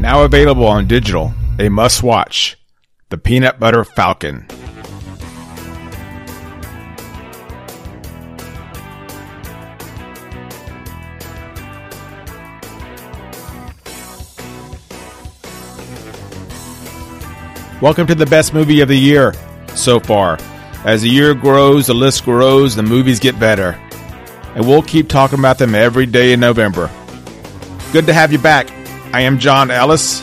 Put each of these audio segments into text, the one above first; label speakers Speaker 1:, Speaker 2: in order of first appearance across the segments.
Speaker 1: Now available on digital, a must watch The Peanut Butter Falcon. Welcome to the best movie of the year so far. As the year grows, the list grows, the movies get better. And we'll keep talking about them every day in November. Good to have you back. I am John Ellis.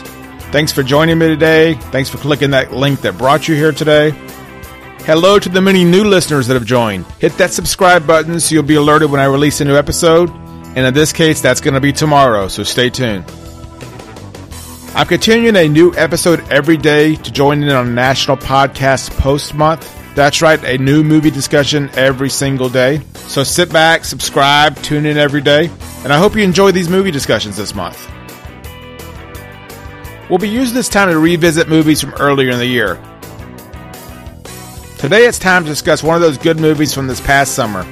Speaker 1: Thanks for joining me today. Thanks for clicking that link that brought you here today. Hello to the many new listeners that have joined. Hit that subscribe button so you'll be alerted when I release a new episode. And in this case, that's going to be tomorrow, so stay tuned. I'm continuing a new episode every day to join in on National Podcast Post Month. That's right, a new movie discussion every single day. So sit back, subscribe, tune in every day, and I hope you enjoy these movie discussions this month. We'll be using this time to revisit movies from earlier in the year. Today it's time to discuss one of those good movies from this past summer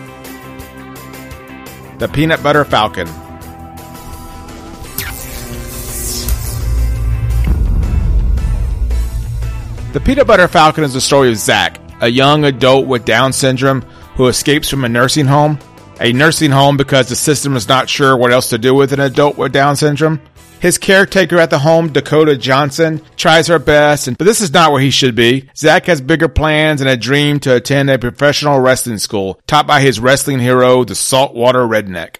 Speaker 1: The Peanut Butter Falcon. The Peanut Butter Falcon is the story of Zach, a young adult with Down syndrome who escapes from a nursing home. A nursing home because the system is not sure what else to do with an adult with Down syndrome. His caretaker at the home, Dakota Johnson, tries her best, but this is not where he should be. Zach has bigger plans and a dream to attend a professional wrestling school taught by his wrestling hero, the saltwater redneck.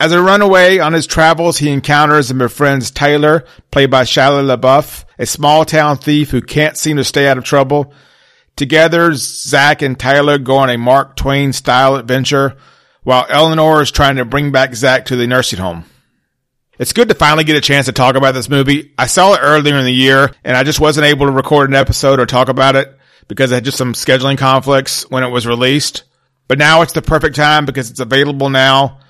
Speaker 1: As a runaway on his travels, he encounters and befriends Tyler, played by Shia LaBeouf, a small town thief who can't seem to stay out of trouble. Together, Zach and Tyler go on a Mark Twain style adventure, while Eleanor is trying to bring back Zach to the nursing home. It's good to finally get a chance to talk about this movie. I saw it earlier in the year, and I just wasn't able to record an episode or talk about it because I had just some scheduling conflicts when it was released. But now it's the perfect time because it's available now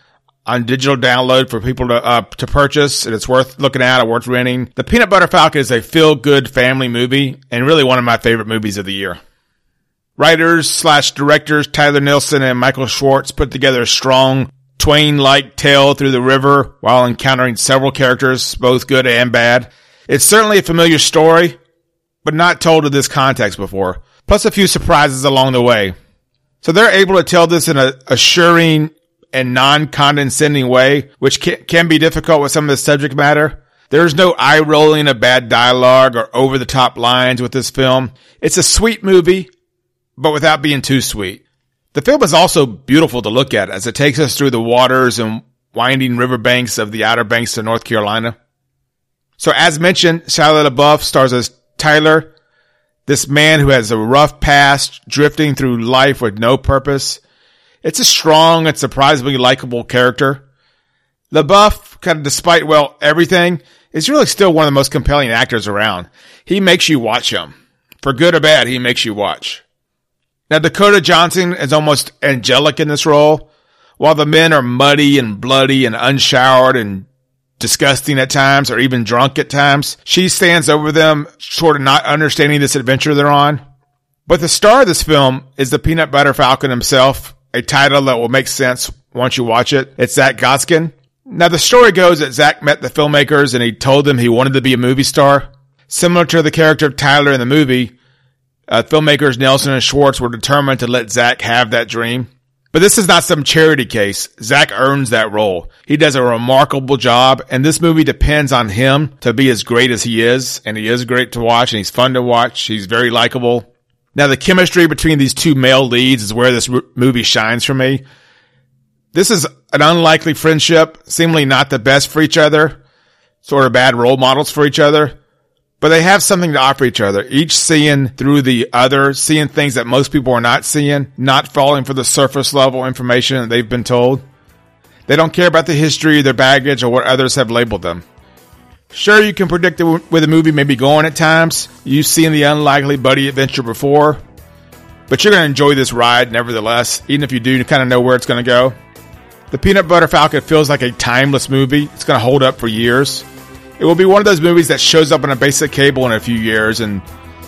Speaker 1: on digital download for people to uh, to purchase, and it's worth looking at or worth renting. The Peanut Butter Falcon is a feel good family movie and really one of my favorite movies of the year. Writers slash directors Tyler Nilson and Michael Schwartz put together a strong Twain like tale through the river while encountering several characters, both good and bad. It's certainly a familiar story, but not told in this context before, plus a few surprises along the way. So they're able to tell this in a assuring and non-condescending way, which can, can be difficult with some of the subject matter. There's no eye rolling of bad dialogue or over the top lines with this film. It's a sweet movie, but without being too sweet. The film is also beautiful to look at as it takes us through the waters and winding riverbanks of the Outer Banks of North Carolina. So as mentioned, Shia LaBeouf stars as Tyler, this man who has a rough past, drifting through life with no purpose. It's a strong and surprisingly likable character. LaBeouf, kind of despite, well, everything, is really still one of the most compelling actors around. He makes you watch him. For good or bad, he makes you watch. Now, Dakota Johnson is almost angelic in this role. While the men are muddy and bloody and unshowered and disgusting at times or even drunk at times, she stands over them, sort of not understanding this adventure they're on. But the star of this film is the Peanut Butter Falcon himself, a title that will make sense once you watch it. It's Zach Gottsagen. Now the story goes that Zach met the filmmakers and he told them he wanted to be a movie star. Similar to the character of Tyler in the movie, uh, filmmakers Nilson and Schwartz were determined to let Zach have that dream. But this is not some charity case. Zach earns that role. He does a remarkable job, and this movie depends on him to be as great as he is, and he is great to watch, and he's fun to watch. He's very likable. Now, the chemistry between these two male leads is where this movie shines for me. This is an unlikely friendship, seemingly not the best for each other, sort of bad role models for each other, but they have something to offer each other, each seeing through the other, seeing things that most people are not seeing, not falling for the surface level information that they've been told. They don't care about the history, their baggage, or what others have labeled them. Sure, you can predict where the movie may be going at times. You've seen the unlikely buddy adventure before, but you're going to enjoy this ride nevertheless, even if you do kind of know where it's going to go. The Peanut Butter Falcon feels like a timeless movie. It's going to hold up for years. It will be one of those movies that shows up on a basic cable in a few years, and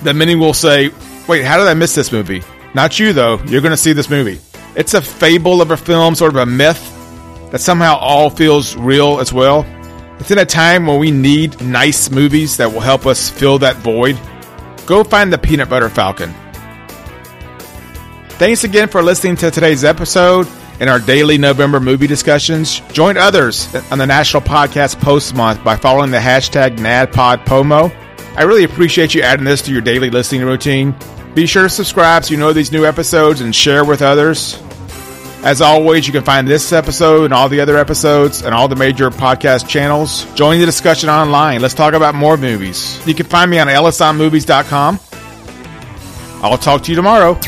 Speaker 1: then many will say, Wait, how did I miss this movie? Not you, though. You're going to see this movie. It's a fable of a film, sort of a myth that somehow all feels real as well. It's in a time when we need nice movies that will help us fill that void. Go find the Peanut Butter Falcon. Thanks again for listening to today's episode and our daily November movie discussions. Join others on the National Podcast Post Month by following the hashtag NADPODPOMO. I really appreciate you adding this to your daily listening routine. Be sure to subscribe so you know these new episodes and share with others. As always, you can find this episode and all the other episodes and all the major podcast channels. Join the discussion online. Let's talk about more movies. You can find me on ellisonmovies.com. I'll talk to you tomorrow.